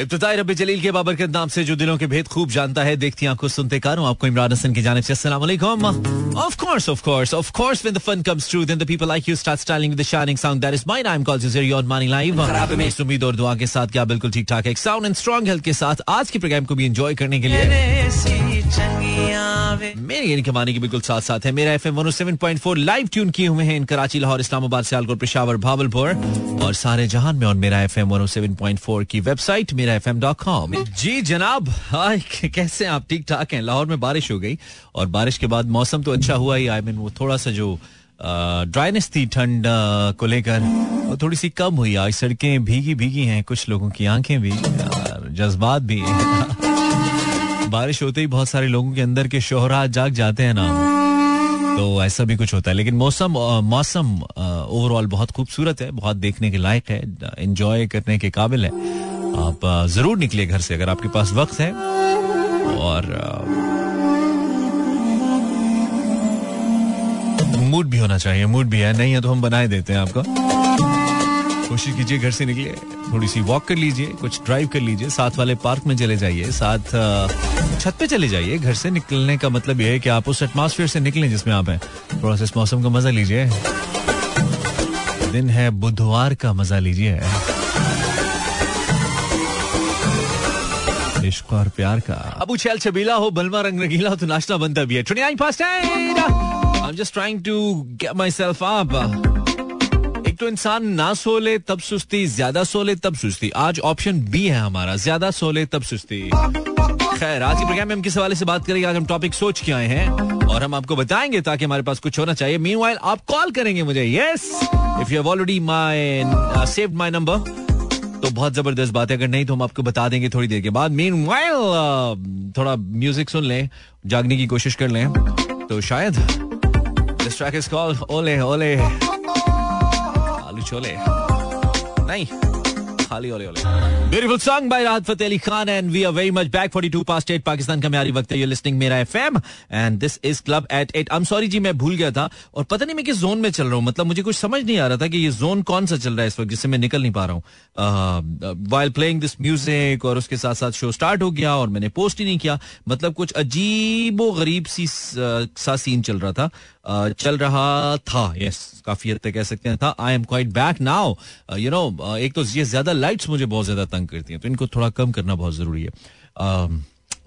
इब्तदाई रबी जलील के बाबरकत नाम से जो दिलों के भेद खूब जानता है देखती आँखों सुनते कारों आपको इमरान हसन की जानब से अस्सलाम Of course, of course, of course, when the fun comes true, then the people like you start styling with the shining sound. That is नाम calls you zero on money live इस उम्मीद और दुआ के साथ क्या बिल्कुल ठीक ठाक है। एक साउंड एंड स्ट्रॉन्ग हेल्थ के साथ आज के प्रोग्राम को भी एंजॉय करने के लिए। मेरी यानी कमाने की बिल्कुल साथ साथ है। Mera F M seven point four live tune किए हुए हैं इन कराची, लाहौर, इस्लामाबाद, सियालकोट, पेशावर, भावलपुर और सारे जहान में और Mera F M seven point four की website Mera F M dot com जी जनाब, हाय कैसे आप? ठीक ठाक हैं? लाहौर में बारिश हो गई और बारिश के बाद मौसम तो अच्छा हुआ ही। आई मीन वो थोड़ा सा जो ड्राइनेस थी ठंड को लेकर, वो थोड़ी सी कम हुई। आज सड़कें भीगी भीगी हैं, कुछ लोगों की आँखें भी जज्बात भी बारिश होते ही बहुत सारे लोगों के अंदर के शोहरा जाग जाते हैं ना। तो ऐसा भी कुछ होता है। लेकिन मौसम मौसम ओवरऑल बहुत खूबसूरत है, बहुत देखने के लायक है एंजॉय करने के काबिल है। आप ज़रूर निकले घर से अगर आपके पास वक्त है। और मूड भी होना चाहिए मूड भी है। नहीं है तो हम बनाए देते हैं आपका। कोशिश कीजिए घर से निकलिए, थोड़ी सी वॉक कर लीजिए, कुछ ड्राइव कर लीजिए, साथ वाले पार्क में चले जाइए, साथ छत पे चले जाइए। घर से निकलने का मतलब यह है कि आप उस एटमॉस्फेयर से निकलें जिसमें आप हैं। थोड़ा सा इस मौसम का मज़ा लीजिए। दिन है, बुधवार का मज़ा लीजिए। इश्क और प्यार का। अब उछल छबीला हो, बलमा रंग रंगीला हो तो नाश्ता बनता भी है। I am just trying to get myself up तो इंसान ना सो ले तब सुस्ती ज़्यादा सो ले तब सुस्ती। आज ऑप्शन बी है हमारा ज़्यादा सो ले तब सुस्ती। खैर आज के प्रोग्राम में हम किस हवाले से बात करेंगे? आज हम टॉपिक सोच के आए हैं और हम आपको बताएँगे ताकि हमारे पास कुछ होना चाहिए। मीन आप कॉल करेंगे मुझे। Yes if you have already my saved my number तो बहुत ज़बरदस्त बात है। अगर नहीं तो हम आपको बता देंगे थोड़ी देर के बाद। मीन uh, थोड़ा म्यूज़िक सुन लें जागने की कोशिश कर लें। तो शायद ओले ओले। आलू छोले नहीं beautiful song by Rahat Fateh Ali Khan and we are very much back 42 past 8 Pakistan का म्यारी वक्त है you listening Mera FM and this is club at 8 I am sorry जी मैं भूल गया था और पता नहीं मैं किस जोन में चल रहा हूँ मतलब मुझे कुछ समझ नहीं आ रहा था कि ये जोन कौन सा चल रहा है इस वक्त जिससे मैं निकल नहीं पा रहा हूँ। वाइल प्लेइंग दिस म्यूज़िक और उसके साथ साथ शो स्टार्ट हो गया और मैंने पोस्ट ही नहीं किया। मतलब कुछ अजीब गरीब सी सा सीन चल रहा था। चल रहा था। यस काफ़ी हद तक कह सकते हैं, था। I am quite back now you know एक तो ये ज़्यादा लाइट्स मुझे बहुत ज़्यादा तंग करती हैं तो इनको थोड़ा कम करना बहुत ज़रूरी है।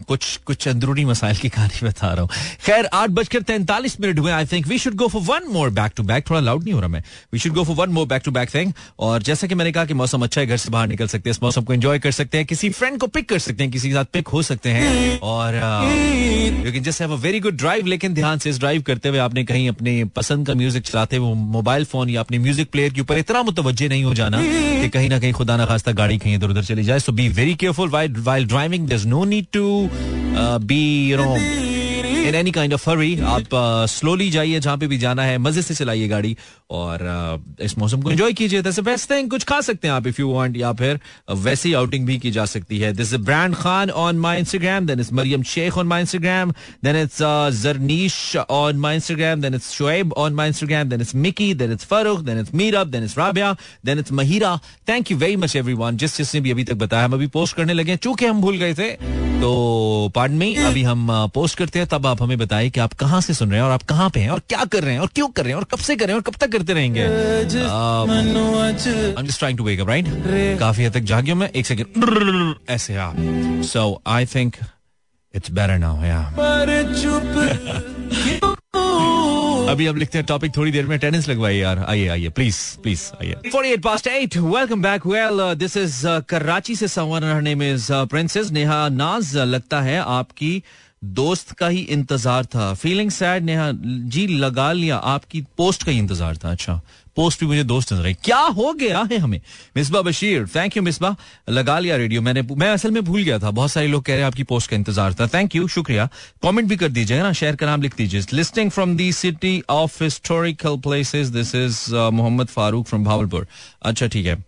कुछ कुछ अंदरूनी मसाइल की कहानी बता रहा हूँ। खैर, आठ बजकर तैंतालीस मिनट हुए। I think we should go for one more back to back थोड़ा लाउड नहीं हो रहा मैं। We should go for one more back to back thing और जैसा कि मैंने कहा कि मौसम अच्छा है, घर से बाहर निकल सकते हैं, इस मौसम को एंजॉय कर सकते हैं, किसी फ्रेंड को पिक कर सकते हैं, किसी के साथ पिक हो सकते हैं। और just have a very good drive लेकिन ध्यान से इस ड्राइव करते हुए आपने कहीं अपने पसंद का म्यूज़िक चलाते हुए मोबाइल फ़ोन या अपने म्यूज़िक प्लेयर के ऊपर इतना मुतवजह नहीं हो जाना कि कहीं ना कहीं खुदा ना खास्ता गाड़ी कहीं इधर उधर चली जाए। So be very careful while driving there no need to be you know in any kind of hurry आप स्लोली uh, जाइए जहाँ पे भी जाना है मज़े से चलाइए गाड़ी और uh, इस मौसम को एंजॉय कीजिए। जैसे बेस्ट थिंग कुछ खा सकते हैं आप इफ़ यू वांट या फिर वैसी आउटिंग भी की जा सकती है। This brand Khan on my Instagram then it's Mariam Sheikh on my Instagram then it's Jarnish on my Instagram then it's Shoaib on my Instagram then it's Mickey then it's Farrukh then it's Meerab then it's Rabia then it's Mahira thank you very much everyone जिस जिसने भी अभी तक बताया हम अभी post करने लगे चूँकि हम भूल गए थे तो पार्ड में अभी हम पोस्ट करते हैं तब आप हमें बताइए कि आप कहाँ से सुन रहे हैं और आप कहाँ पे हैं और क्या कर रहे हैं और क्यों कर रहे हैं और कब से कर रहे हैं और कब तक करते रहेंगे? Trying to wake up right काफ़ी हद तक जागियो मैं। एक सेकंड ऐसे आप so I think it's better now या अभी हम लिखते हैं टॉपिक थोड़ी देर में। टेनिस लगवाइए यार। आइए आइए। प्लीज़ प्लीज़ आइए। Forty eight past eight welcome back well this is Karachi से सवार her name is princess Neha Naz लगता है आपकी दोस्त का ही इंतज़ार था। फीलिंग सैड नेहा, जी लगा लिया। आपकी पोस्ट का ही इंतज़ार था। अच्छा पोस्ट भी मुझे दोस्त नज़र आई क्या हो गया है हमें? Misbah Bashir thank you Misbah. लगा लिया रेडियो मैंने मैं असल में भूल गया था। बहुत सारे लोग कह रहे हैं आपकी पोस्ट का इंतज़ार था। थैंक यू शुक्रिया। कमेंट भी कर दीजिएगा ना? शेयर का नाम लिख दीजिए। Listening from the city of historical places this is Mohammad Farooq from Bahawalpur अच्छा ठीक है।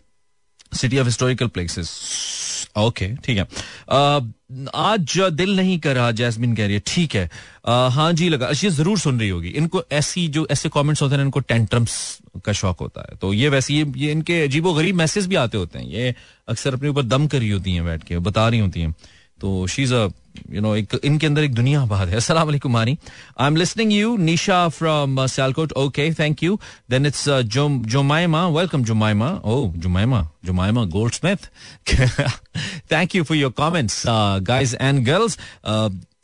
City of historical places okay ठीक है। आज दिल नहीं कर रहा जैस्मिन कह रही है ठीक है। हाँ जी लगा ये ज़रूर सुन रही होगी। इनको ऐसी जो ऐसे कमेंट्स होते हैं इनको टेंट्रम्स का शौक होता है। तो ये वैसे ये, ये इनके अजीबो गरीब मैसेज भी आते होते हैं। ये अक्सर अपने ऊपर दम कर रही होती हैं बैठ के बता रही होती हैं। तो she is a you know एक, इनके अंदर एक दुनिया बात है। अस्सलाम वालेकुम I am listening you Nisha from Sialkot. Okay thank you then it's Jemima welcome Jemima oh Jemima Jemima Goldsmith thank you for your comments guys and girls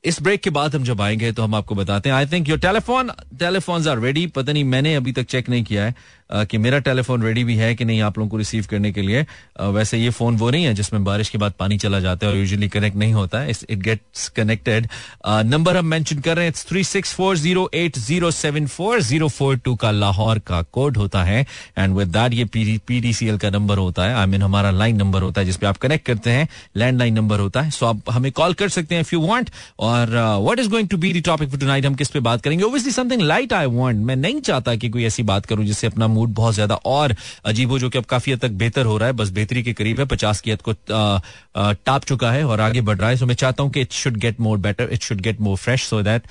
इस ब्रेक के बाद हम जब आएँगे तो हम आपको बताते हैं। I think your telephone telephone are ready पता नहीं, मैंने अभी तक चेक नहीं किया है। कि मेरा टेलीफोन रेडी भी है कि नहीं आप लोगों को रिसीव करने के लिए। वैसे ये फ़ोन वो नहीं है जिसमें बारिश के बाद पानी चला जाता है और यूजुअली कनेक्ट नहीं होता है। इट गेट्स कनेक्टेड नंबर हम मेंशन कर रहे हैं। Three six four zero eight zero seven four zero four two का लाहौर का कोड होता है। एंड विद दैट ये पीडीसीएल का नंबर होता है। आई I मीन mean, हमारा लाइन नंबर होता है जिसपे आप कनेक्ट करते हैं। लैंडलाइन नंबर होता है। सो so, आप हमें कॉल कर सकते हैं इफ़ यू वांट और what is going to be the topic for tonight हम किस पे बात करेंगे? Obviously something light I want मैं नहीं चाहता कि कोई ऐसी बात करूँ जिससे अपना मूड बहुत ज़्यादा और अजीब हो, जो कि अब काफ़ी हद तक बेहतर हो रहा है। बस बेहतरी के करीब है, पचास की हद को टाप चुका है और आगे बढ़ रहा है। सो मैं चाहता हूँ कि it should get more better it should get more fresh so that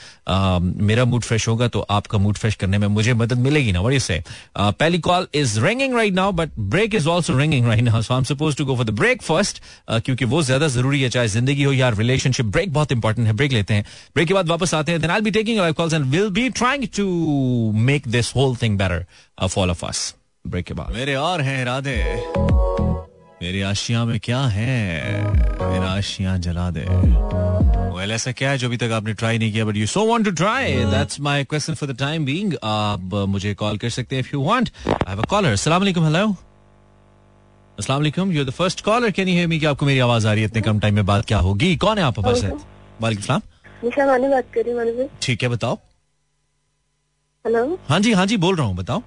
मेरा मूड फ्रेश होगा तो आपका मूड फ्रेश करने में मुझे मदद मिलेगी ना। वही से पहली call is ringing right now but break is also ringing right now so I am suppose to go for the break first क्योंकि वो ज़्यादा ज़रूरी है, चाहे ज़िंदगी हो या रिलेशनशिप ब्रेक बहुत इंपॉर्टेंट है ब्रेक लेते हैं। ब्रेक के बाद वापस आते हैं then I be taking calls and will be trying to make this whole thing better for all of us break के बाद मेरे और हैं इरादे। मेरी आशिया में क्या है? मेरा आशिया जला दे। वेल ऐसा क्या है जो अभी तक आपने ट्राई नहीं किया but you so want to try that's my question for the time being आप मुझे कॉल कर सकते हैं if you want I have a caller अस्सलाम वालेकुम हेलो अस्सलाम वालेकुम you are the first caller can you hear me कि आपको मेरी आवाज़ आ रही है इतने कम टाइम में? बात क्या होगी? कौन है आप पास है? वालेकुम सलाम। बात कर रही हूँ ठीक है बताओ। हेलो हाँ जी हाँ जी बोल रहा हूँ बताओ।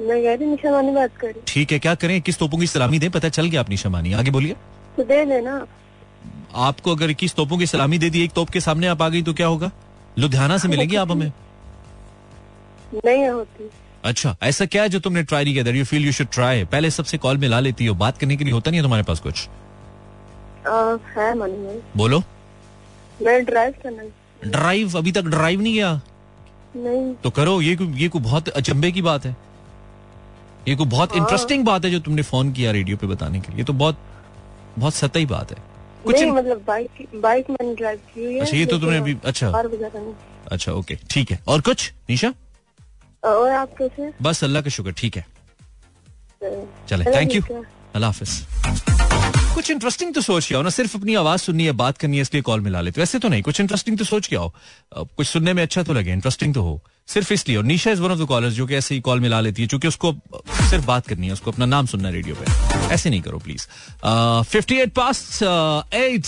मैं रही बात कर ठीक है क्या करें? किस तोपों की सलामी दें? पता चल गया आप निशा मानी आगे बोलिए। तो दे देना। आपको अगर इक्कीस तोपों की सलामी दे दी एक तोप के सामने आप आ गई तो क्या होगा? लुधियाना से मिलेंगी आप हमें? नहीं होती। अच्छा ऐसा क्या है जो तुमने ट्राई नहीं किया? You feel you should try पहले सबसे कॉल मिला लेती हो। बात करने के लिए होता नहीं है तुम्हारे पास कुछ? आ, है बोलो। मैं ड्राइव करना। ड्राइव अभी तक ड्राइव नहीं किया? नहीं। तो करो ये ये को बहुत अचंबे की बात है। ये को बहुत इंटरेस्टिंग बात है जो तुमने फ़ोन किया रेडियो पे बताने के लिए। तो बहुत बहुत सतही बात है। कुछ नहीं मतलब बाइक बाइक मैंने ड्राइव की हुई है अच्छा ये तो तुमने अभी अच्छा। अच्छा ओके ठीक है। और कुछ निशा? और आप कैसे बस अल्लाह का शुक्र ठीक है। चले थैंक यू अल्लाह हाफिज। कुछ इंटरेस्टिंग तो सोच के आओ ना सिर्फ़ अपनी आवाज़ सुननी है बात करनी है इसलिए कॉल मिला लेते। वैसे तो नहीं कुछ इंटरेस्टिंग तो सोच के आओ। कुछ सुनने में अच्छा तो लगे इंटरेस्टिंग तो हो। सिर्फ़ इसलिए, और Nisha is one of the callers जो कि ऐसे ही कॉल मिला लेती है क्योंकि उसको सिर्फ़ बात करनी है, उसको अपना नाम सुनना है रेडियो पे। ऐसे नहीं करो please fifty eight past eight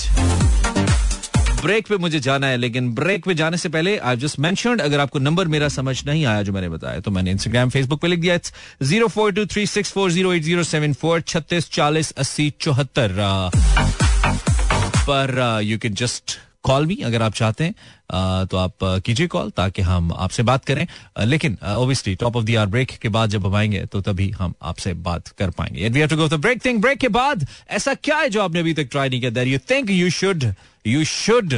break पे मुझे जाना है, लेकिन ब्रेक पे जाने से पहले आई जस्ट मैं अगर आपको नंबर मेरा समझ नहीं आया जो मैंने बताया तो मैंने इंस्टाग्राम फेसबुक पे लिख दिया। It's zero four two three six four zero eight zero seven four छत्तीस, चालीस, अस्सी, चौहत्तर पर यू कैन जस्ट कॉल भी, अगर आप चाहते हैं तो आप कीजिए कॉल ताकि हम आपसे बात करें। लेकिन obviously top of the hour break के बाद जब हम आएँगे तो तभी हम आपसे बात कर पाएँगे। We have to go break thing break के बाद, ऐसा क्या है जो आपने अभी तक ट्राई नहीं किया? That you think you should you should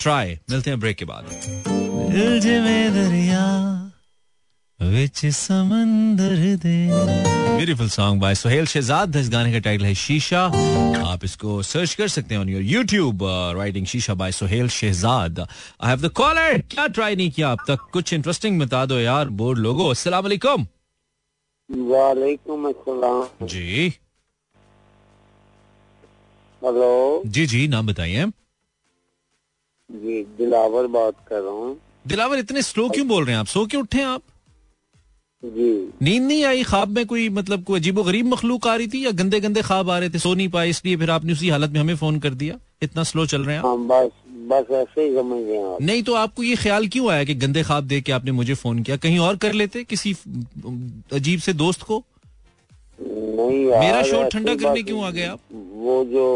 try मिलते हैं ब्रेक के बाद। विच समंदर दे। Beautiful song by Sohail Shahzad इस गाने का टाइटल है शीशा। आप इसको सर्च कर सकते हैं on your YouTube writing Sheesha by Sohail Shahzad I have the caller क्या ट्राई नहीं किया अब तक? कुछ इंटरेस्टिंग बता दो यार बोर्ड लोगो। अस्सलाम वालेकुम। वालेकुम अस्सलाम। जी। हेलो। जी जी नाम बताइए। जी दिलावर बात कर रहा हूँ। दिलावर इतने स्लो क्यों बोल रहे हैं आप? सो क्यों उठे हैं आप? नींद नहीं आई? ख्वाब में कोई मतलब कोई अजीबो गरीब मखलूक आ रही थी या गंदे गंदे ख्वाब आ रहे थे? सो नहीं पाए इसलिए फिर आपने उसी हालत में हमें फ़ोन कर दिया। इतना स्लो चल रहे हैं हाँ, बस बस ऐसे ही समझ गए नहीं तो आपको ये ख्याल क्यों आया कि गंदे ख्वाब देख के आपने मुझे फ़ोन किया? कहीं और कर लेते किसी अजीब से दोस्त को? नहीं मेरा शोर ठंडा करने क्यों आ गए आप? वो जो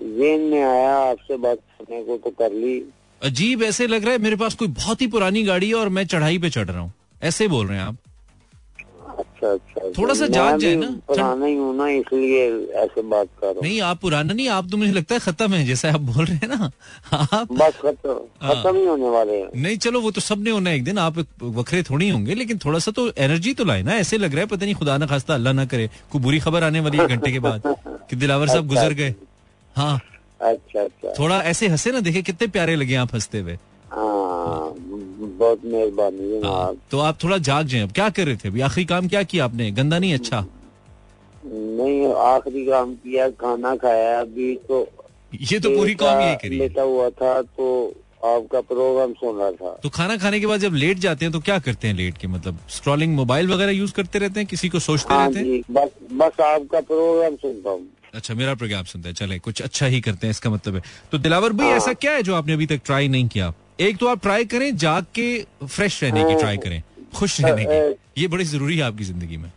जेन में आया आपसे बात करने को तो कर ली। अजीब ऐसे लग रहा है मेरे पास कोई बहुत ही पुरानी गाड़ी है और मैं चढ़ाई पे चढ़ रहा हूँ। ऐसे बोल रहे हैं आप। अच्छा अच्छा थोड़ा सा जाग जाए ना। पुराना ही हूँ ना इसलिए ऐसे बात कर रहा नहीं आप पुराना नहीं आप तो मुझे लगता है खत्म है जैसा आप बोल रहे हैं ना। आप बस खत्म हाँ। ही होने वाले हैं। नहीं चलो वो तो सबने होना है एक दिन आप वखरे थोड़ी होंगे लेकिन थोड़ा सा तो एनर्जी तो लाए ना ऐसे लग रहा है पता नहीं खुदा ना खास्ता अल्लाह ना करे कोई बुरी खबर आने वाली है घंटे के बाद कि दिलावर साहब गुजर गए। हाँ। अच्छा अच्छा। थोड़ा ऐसे हंसे ना देखे कितने प्यारे लगे आप हँसते हुए। हाँ बहुत मेहरबानी हाँ, तो आप थोड़ा जाग जाए। अब क्या कर रहे थे? अभी आखिरी काम क्या किया आपने? गंदा नहीं अच्छा। नहीं आखिरी काम किया खाना खाया। अभी तो ये तो पूरी कौम यही करी। लेटा हुआ था तो आपका प्रोग्राम सुन रहा था। तो खाना खाने के बाद जब लेट जाते हैं तो क्या करते हैं लेट के? मतलब स्क्रॉलिंग मोबाइल वगैरह यूज़ करते रहते हैं? किसी को सोचते हाँ रहते हैं? बस बस आपका प्रोग्राम सुनता हूँ। अच्छा मेरा प्रोग्राम सुनते हैं। चले कुछ अच्छा ही करते हैं इसका मतलब है। तो दिलावर भाई ऐसा क्या है जो आपने अभी तक ट्राई नहीं किया? एक तो आप ट्राई करें जाग के फ्रेश रहने की ट्राई करें खुश रहने की। ये बड़ी ज़रूरी है आपकी ज़िंदगी में।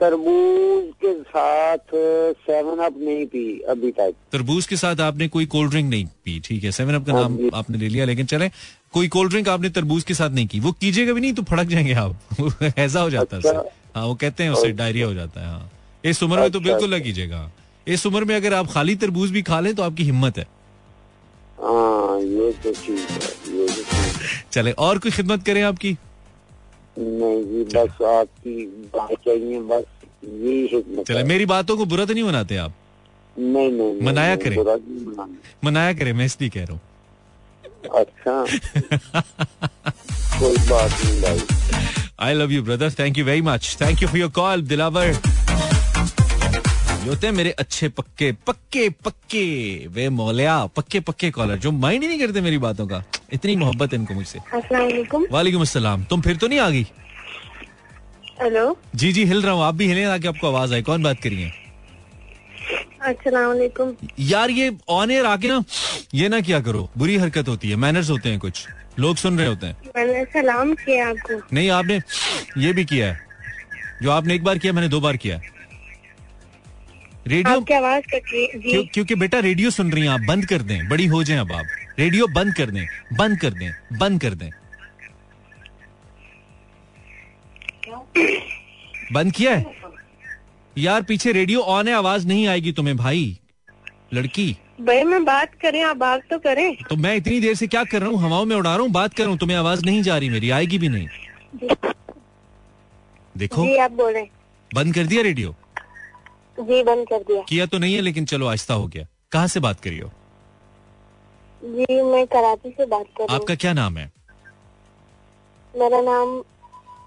तरबूज के साथ सेवन अप नहीं पी अभी तक। तरबूज के साथ आपने कोई कोल्ड ड्रिंक नहीं पी ठीक है? सेवन अप का नाम आपने ले लिया लेकिन चले कोई कोल्ड ड्रिंक आपने तरबूज के साथ नहीं की। वो कीजिएगा भी नहीं तो फड़क जाएँगे आप। ऐसा हो जाता है हाँ वो कहते हैं उससे डायरिया हो जाता है हाँ। इस उम्र में तो बिल्कुल ना कीजिएगा। इस उम्र में अगर आप खाली तरबूज भी खा लें तो आपकी हिम्मत है। हाँ ये तो ठीक है ये चले और कोई खिदमत करें आपकी? नहीं जी बस आपकी बात चाहिए बस यही चले मेरी बातों को बुरा तो नहीं मनाते आप? नहीं नहीं मनाया करें। मनाया करें मैं इसलिए कह रहा हूँ। अच्छा। कोई बात नहीं भाई। I love you brother thank you very much thank you for your call Dilawar होते हैं मेरे अच्छे पक्के पक्के पक्के वे मौलिया पक्के पक्के कॉलर जो माइंड ही नहीं करते मेरी बातों का। इतनी मोहब्बत है इनको मुझसे। वालेकुम अस्सलाम। तुम फिर तो नहीं आ गई? हेलो। जी जी हिल रहा हूँ। आप भी हिले ताकि आपको आवाज़ आए कौन बात करिए? यार ये ऑन एयर आके ना ये ना क्या करो। बुरी हरकत होती है। मैनर्स होते हैं कुछ। लोग सुन रहे होते हैं। मैंने सलाम किया आपको। नहीं आपने ये भी किया है। जो आपने एक बार किया मैंने दो बार किया है। रेडियो आपकी आवाज़ कट रही है क्यों, क्योंकि बेटा रेडियो सुन रही हैं आप बंद कर दें। बड़ी हो जाएँ अब आप। रेडियो बंद कर दें बंद कर दें बंद कर दें। बंद किया है? यार पीछे रेडियो ऑन है आवाज़ नहीं आएगी तुम्हें भाई। लड़की। भाई मैं बात करें आप बात तो करें। तो मैं इतनी देर से क्या कर रहा हूँ? हवाओं में उड़ा रहा हूँ बात कर रहा हूँ तुम्हें आवाज़ नहीं जा रही मेरी आएगी भी नहीं। देखो। जी आप बोले। बंद कर दिया रेडियो? जी बंद कर दिया। किया तो नहीं है लेकिन चलो आहिस्ता हो गया। कहाँ से बात करियो जी मैं कराची से बात कर रही आपका क्या नाम है? मेरा नाम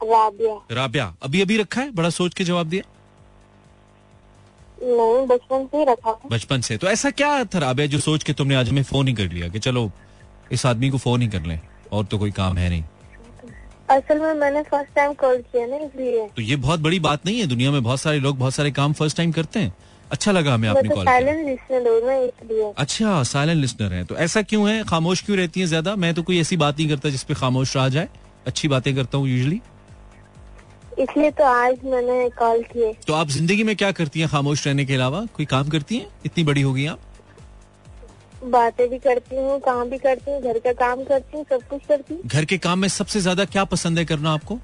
राबिया। राबिया अभी अभी रखा है? बड़ा सोच के जवाब दिया? नहीं बचपन से ही रखा बचपन से। तो ऐसा क्या था राबिया जो सोच के तुमने आज हमें फ़ोन ही कर लिया कि चलो इस आदमी को फ़ोन ही कर लें और तो कोई काम है नहीं। असल में मैंने फ़र्स्ट टाइम कॉल किया ना इसलिए। तो ये बहुत बड़ी बात नहीं है दुनिया में बहुत सारे लोग बहुत सारे काम फ़र्स्ट टाइम करते हैं। अच्छा लगा हमें आपने तो कॉल किया। साइलेंट हूँ ना इसलिए। अच्छा साइलेंट लिसनर है। तो ऐसा क्यों है? खामोश क्यों रहती है ज़्यादा? मैं तो कोई ऐसी बात नहीं करता जिसपे खामोश रहा जाए। अच्छी बातें करता हूँ यूजली इसलिए तो आज मैंने कॉल किए। तो आप ज़िंदगी में क्या करती हैं खामोश रहने के अलावा? कोई काम करती हैं? इतनी बड़ी हो गई आप? बातें भी करती हूँ काम भी करती हूँ घर का काम करती हूँ सब कुछ करती हूँ। घर के काम में सबसे ज़्यादा क्या पसंद है करना आपको?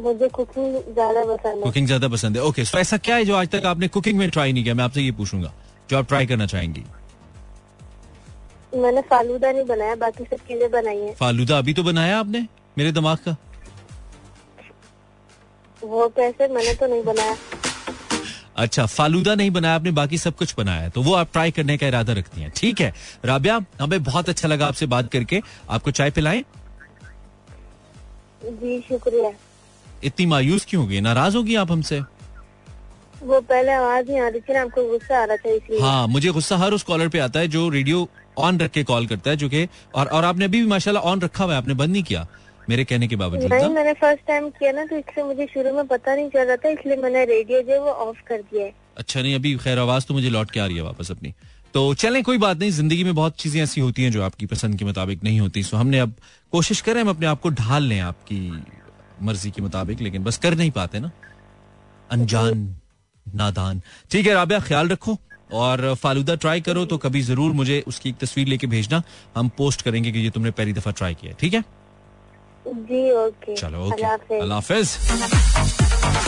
मुझे कुकिंग ज़्यादा पसंद है। कुकिंग ज़्यादा पसंद है। ओके सो ऐसा क्या है जो आज तक आपने कुकिंग में ट्राई नहीं किया? मैं आपसे ये पूछूँगा जो आप ट्राई करना चाहेंगी। मैंने फालूदा नहीं बनाया बाकी सब चीज़ें बनाई है। फालूदा अभी तो बनाया आपने मेरे दिमाग का? वो कैसे? मैंने तो नहीं बनाया। अच्छा फालूदा नहीं बनाया आपने बाकी सब कुछ बनाया तो वो आप ट्राई करने का इरादा रखती हैं। ठीक है। राबिया हमें बहुत अच्छा लगा आपसे बात करके। आपको चाय पिलाए? जी शुक्रिया। इतनी मायूस क्यों हो गई? नाराज़ होगी आप हमसे? वो पहले आवाज़ नहीं आ रही थी ना आपको गुस्सा आ रहा था इसलिए। हाँ मुझे गुस्सा हर उस कॉलर पे आता है जो रेडियो ऑन रख के कॉल करता है जो कि और और आपने अभी भी माशाल्लाह ऑन रखा हुआ है आपने बंद नहीं किया। मेरे कहने के बावजूद नहीं मैंने फ़र्स्ट टाइम किया ना तो इसलिए मुझे शुरू में पता नहीं चल रहा था इसलिए मैंने रेडियो जो वो ऑफ़ कर दिया है। अच्छा नहीं अभी खैर आवाज़ तो मुझे लौट के आ रही है वापस अपनी। तो चलें कोई बात नहीं ज़िंदगी में बहुत चीज़ें ऐसी होती हैं जो आपकी पसंद के मुताबिक नहीं होती। सो हमने अब कोशिश करें हम अपने आप को ढाल लें आपकी मर्ज़ी के मुताबिक लेकिन बस कर नहीं पाते ना। अनजान नादान। ठीक है राबिया ख्याल रखो और फालूदा ट्राई करो तो कभी ज़रूर मुझे उसकी एक तस्वीर लेके भेजना। हम पोस्ट करेंगे कि ये तुमने पहली दफ़ा ट्राई किया ठीक है? जी ओके चलो ओके अल्लाह हाफिज।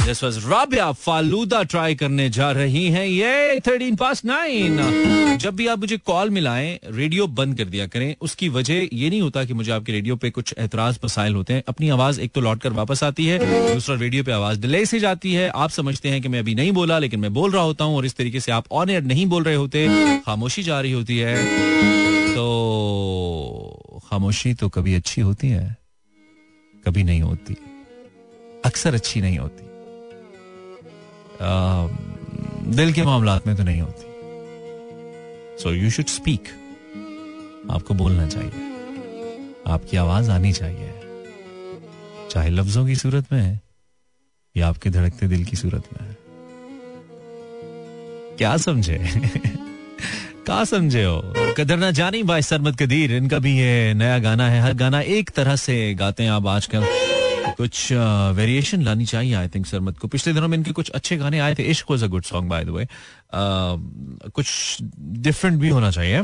This was Rabia falooda try करने जा रही हैं. ये थर्टीन पास नाइन जब भी आप मुझे कॉल मिलाएँ रेडियो बंद कर दिया करें उसकी वजह ये नहीं होता कि मुझे आपके रेडियो पे कुछ एतराज़ मसाइल होते हैं. अपनी आवाज़ एक तो लौट कर वापस आती है दूसरा रेडियो पे आवाज़ डिले से जाती है. आप समझते हैं कि मैं अभी नहीं बोला लेकिन मैं बोल रहा होता हूँ और इस तरीके से आप ऑन एयर नहीं बोल रहे होते. खामोशी जा रही होती है. तो खामोशी तो कभी अच्छी होती है. कभी नहीं होती। अक्सर अच्छी नहीं होती। आ, दिल के मामला में तो नहीं होती। सो यू शुड स्पीक आपको बोलना चाहिए। आपकी आवाज़ आनी चाहिए। चाहे लफ्जों की सूरत में या आपके धड़कते दिल की सूरत में क्या समझे? क्या समझे हो? कदर ना जानी भाई सरमद कदीर, इनका भी ये नया गाना है। हर गाना एक तरह से गाते हैं आप आजकल। कुछ वेरिएशन लानी चाहिए आई थिंक सरमद को। पिछले दिनों में इनके कुछ अच्छे गाने आए थे। Ishq was a good song by the way कुछ डिफरेंट भी होना चाहिए।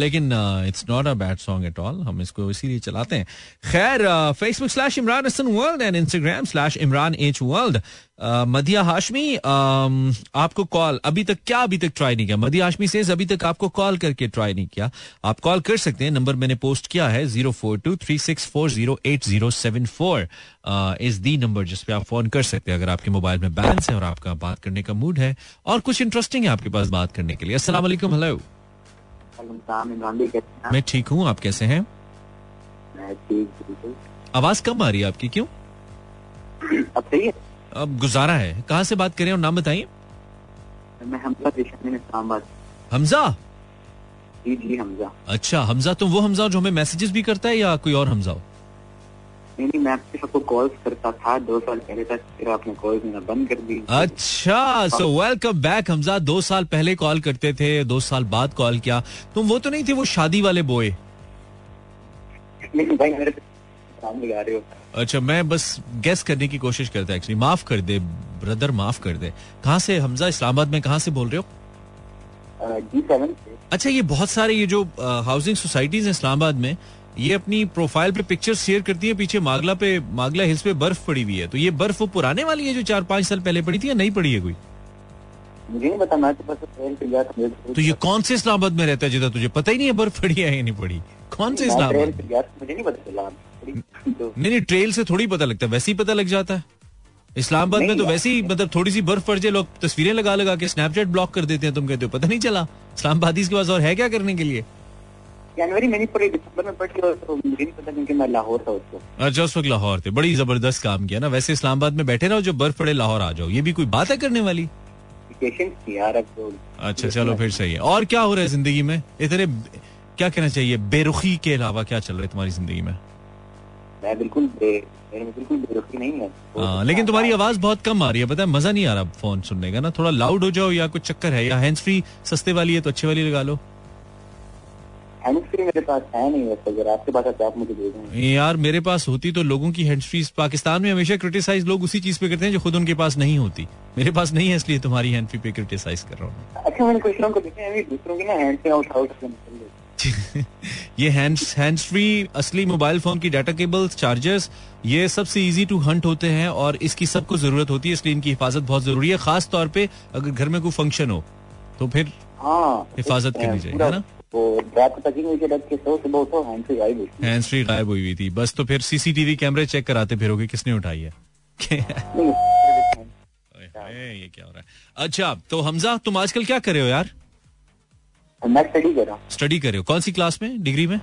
लेकिन it's not a bad song at all हम इसको इसीलिए चलाते हैं। खैर Facebook slash Imran Hasan world and Instagram slash Imran H world Madiha Hashmi um, आपको कॉल अभी तक क्या अभी तक ट्राई नहीं किया? मदिया हाशमी से अभी तक आपको कॉल करके ट्राई नहीं किया। आप कॉल कर सकते हैं नंबर मैंने पोस्ट किया है zero four two three six four zero eight zero seven four is the number जिसपे आप फ़ोन कर सकते हैं अगर आपके मोबाइल में बैलेंस है और आपका बात करने का मूड है। और कुछ इंटरेस्टिंग है आपके पास बात करने के लिए। वालेकुम हेलो मैं ठीक हूँ आप कैसे हैं? मैं ठीक बिल्कुल आवाज़ कम आ रही है आपकी क्यों? अब सही है? अब गुजारा है। कहाँ से बात करें और नाम बताइए मैं हमजा पेशानी इस्लामाबाद। हमजा? जी जी हमजा। अच्छा हमजा तो वो हमजा जो हमें मैसेजेस भी करता है या कोई और हमजा हो? नहीं मैं आपके सबको कॉल्स करता था दो साल पहले तक फिर आपने बंद कर दी अच्छा सो वेलकम बैक हमजा दो साल पहले कॉल करते थे दो साल बाद कॉल किया। तुम वो तो नहीं थे वो शादी वाले बोए भाई मेरे लगा रहे हो। अच्छा मैं बस गेस करने की कोशिश करता एक्चुअली माफ़ कर दे ब्रदर माफ़ कर दे। कहाँ से हमजा इस्लामाबाद में कहाँ से बोल रहे हो? अच्छा ये बहुत सारे ये जो हाउसिंग सोसाइटीज हैं इस्लामाबाद में ये अपनी प्रोफ़ाइल पे पिक्चर शेयर करती है पीछे मागला पे मागला हिल्स पे बर्फ़ पड़ी हुई है। तो ये बर्फ़ वो पुराने वाली है जो चार पाँच साल पहले पड़ी थी या नहीं पड़ी है कोई? मुझे नहीं पता मैं तो बस ट्रेन पे गया था तो ये कौन से इस्लामाबाद में रहता है जिधर तुझे पता ही नहीं है बर्फ़ पड़ी है या नहीं पड़ी? कौन से इस्लामाबाद? मुझे नहीं पता चला। तो नहीं नहीं ट्रेल से थोड़ी पता लगता है वैसे ही पता लग जाता है। इस्लामाबाद में तो वैसे ही मतलब थोड़ी सी बर्फ़ पड़ जाए लोग तस्वीरें लगा लगा के स्नैपचैट ब्लॉक कर देते हैं तुम कहते हो पता नहीं चला। इस्लामाबादीज के पास और है क्या करने के लिए? दिसंबर में तो मुझे नहीं पता क्योंकि मैं लाहौर था उसको अच्छा उस वक्त लाहौर थे। बड़ी ज़बरदस्त काम किया ना। वैसे इस्लामाबाद में बैठे रहो जो बर्फ़ पड़े लाहौर आ जाओ। ये भी कोई बात है करने वाली? तो। अच्छा चलो फिर सही है। और क्या हो रहा है ज़िंदगी में? इतने क्या कहना चाहिए? बेरुखी के अलावा क्या चल रहा है तुम्हारी ज़िंदगी में? मैं बिल्कुल बिल्कुल बेरुखी नहीं है। हाँ, लेकिन तुम्हारी आवाज़ बहुत कम आ रही है। पता है मज़ा नहीं आ रहा फ़ोन सुनने का ना। थोड़ा लाउड हो जाओ या कुछ चक्कर है या हैंड्स फ्री सस्ते वाली है तो अच्छे वाली लगा लो। हैंड फ्री मेरे पास है नहीं वैसे अगर आपके पास तो आप मुझे दे दें। यार मेरे पास होती तो लोगों की हैंड्स फ्री पाकिस्तान में हमेशा क्रिटिसाइज लोग उसी चीज़ पे करते हैं जो खुद उनके पास नहीं होती। मेरे पास नहीं है इसलिए तुम्हारी हैंड फ्री पे क्रिटिसाइज कर रहा हूँ अच्छा मैंने कुछ लोगों को देखे हैं दूसरों की ना हैंड से आउट आउट से निकल गए ये हैंड्स हैंड्स फ्री असली मोबाइल फ़ोन की डाटा केबल्स चार्जर्स ये सबसे इजी टू हंट होते हैं और इसकी सबको ज़रूरत होती है इसलिए इनकी हिफाजत बहुत ज़रूरी है। खास तौर पे अगर घर में कोई फ़ंक्शन हो तो फिर हाँ हिफाजत करनी चाहिए, है ना? वो रात को तकिंग हुई रख के सो सुबह उठो हैंड फ्री गायब हुई हैंड्स फ्री गायब हुई हुई थी। बस तो फिर सीसीटीवी कैमरे चेक कराते फिरोगे किसने उठाई है? ये क्या हो रहा है? अच्छा तो हमजा तुम आजकल क्या कर रहे हो यार? मैं स्टडी कर रहा हूँ। स्टडी कर रहे हो। कौन सी क्लास में? डिग्री में?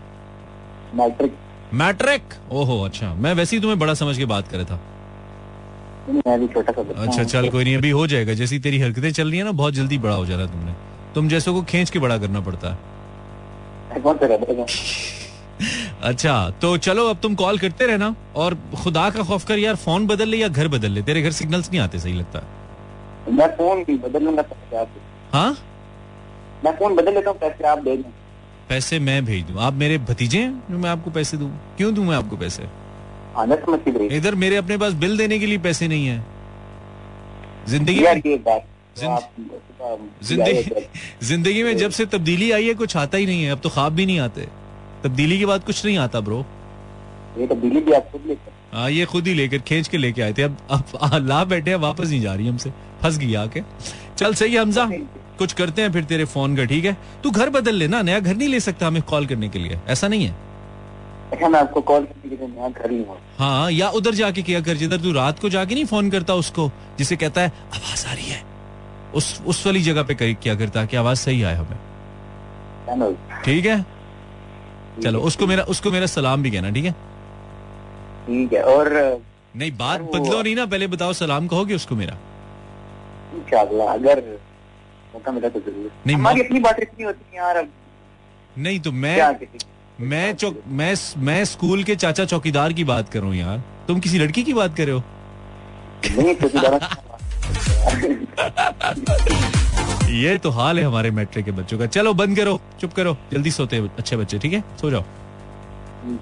मैट्रिक मैट्रिक ओहो अच्छा। मैं वैसे ही तुम्हें बड़ा समझ के बात करे था। अच्छा चल कोई नहीं अभी हो जाएगा। जैसी तेरी हरकतें चल रही है ना बहुत जल्दी बड़ा हो जा रहा है तुमने। तुम जैसों को खींच के बड़ा करना पड़ता है। अच्छा तो चलो अब तुम कॉल करते रहना और खुदा का खौफ कर यार फ़ोन बदल ले या घर बदल ले। तेरे घर सिग्नल्स नहीं आते सही लगता मैं फ़ोन भी बदल लूँगा आप हाँ? मैं फ़ोन बदल लेता हूँ पैसे आप दे दें। पैसे मैं भेज दूँ। आप मेरे भतीजे हैं? जो मैं आपको पैसे दूँ। क्यों दूँ मैं आपको पैसे? हाँ इधर मेरे अपने पास बिल देने के लिए पैसे नहीं है। ज़िंदगी तो ज़िंदगी ज़िंदगी में जब से तब्दीली आई है कुछ आता ही नहीं है। अब तो ख्वाब भी नहीं आते। तब्दीली के बाद कुछ नहीं आता ब्रो ये तब्दीली भी आप खुद लेते हाँ ये खुद ही लेकर खींच के लेके आए थे। अब अब ला बैठे हैं वापस नहीं जा रही हमसे। फंस गई आके। चल सही है हमजा। कुछ करते हैं फिर तेरे फ़ोन का ठीक है? तू घर बदल लेना नया घर नहीं ले सकता हमें कॉल करने के लिए। ऐसा नहीं है। अच्छा मैं आपको कॉल घर हाँ या उधर जाके किया कर जिधर तू रात को जाके नहीं फ़ोन करता उसको जिसे कहता है आवाज़ आ रही है। उस उस वाली जगह पे कहीं क्या करता कि आवाज़ सही आए हमें? ठीक है? चलो उसको मेरा उसको मेरा सलाम भी कहना ठीक है? ठीक है और नहीं बात बदलो नहीं ना पहले बताओ सलाम कहोगे उसको मेरा? अगर मौका मिला तो ज़रूर। नहीं, हमारी अपनी बात इतनी होती है यार अब नहीं तो मैं मैं चौक मैं मैं स्कूल के चाचा चौकीदार की बात कर रहा हूँ यार। तुम किसी लड़की की बात कर रहे हो? नहीं चौकीदार ये तो हाल है हमारे मैट्रिक के बच्चों का। चलो, बंद करो, चुप करो, जल्दी सोते अच्छे बच्चे, ठीक है? सो जाओ। है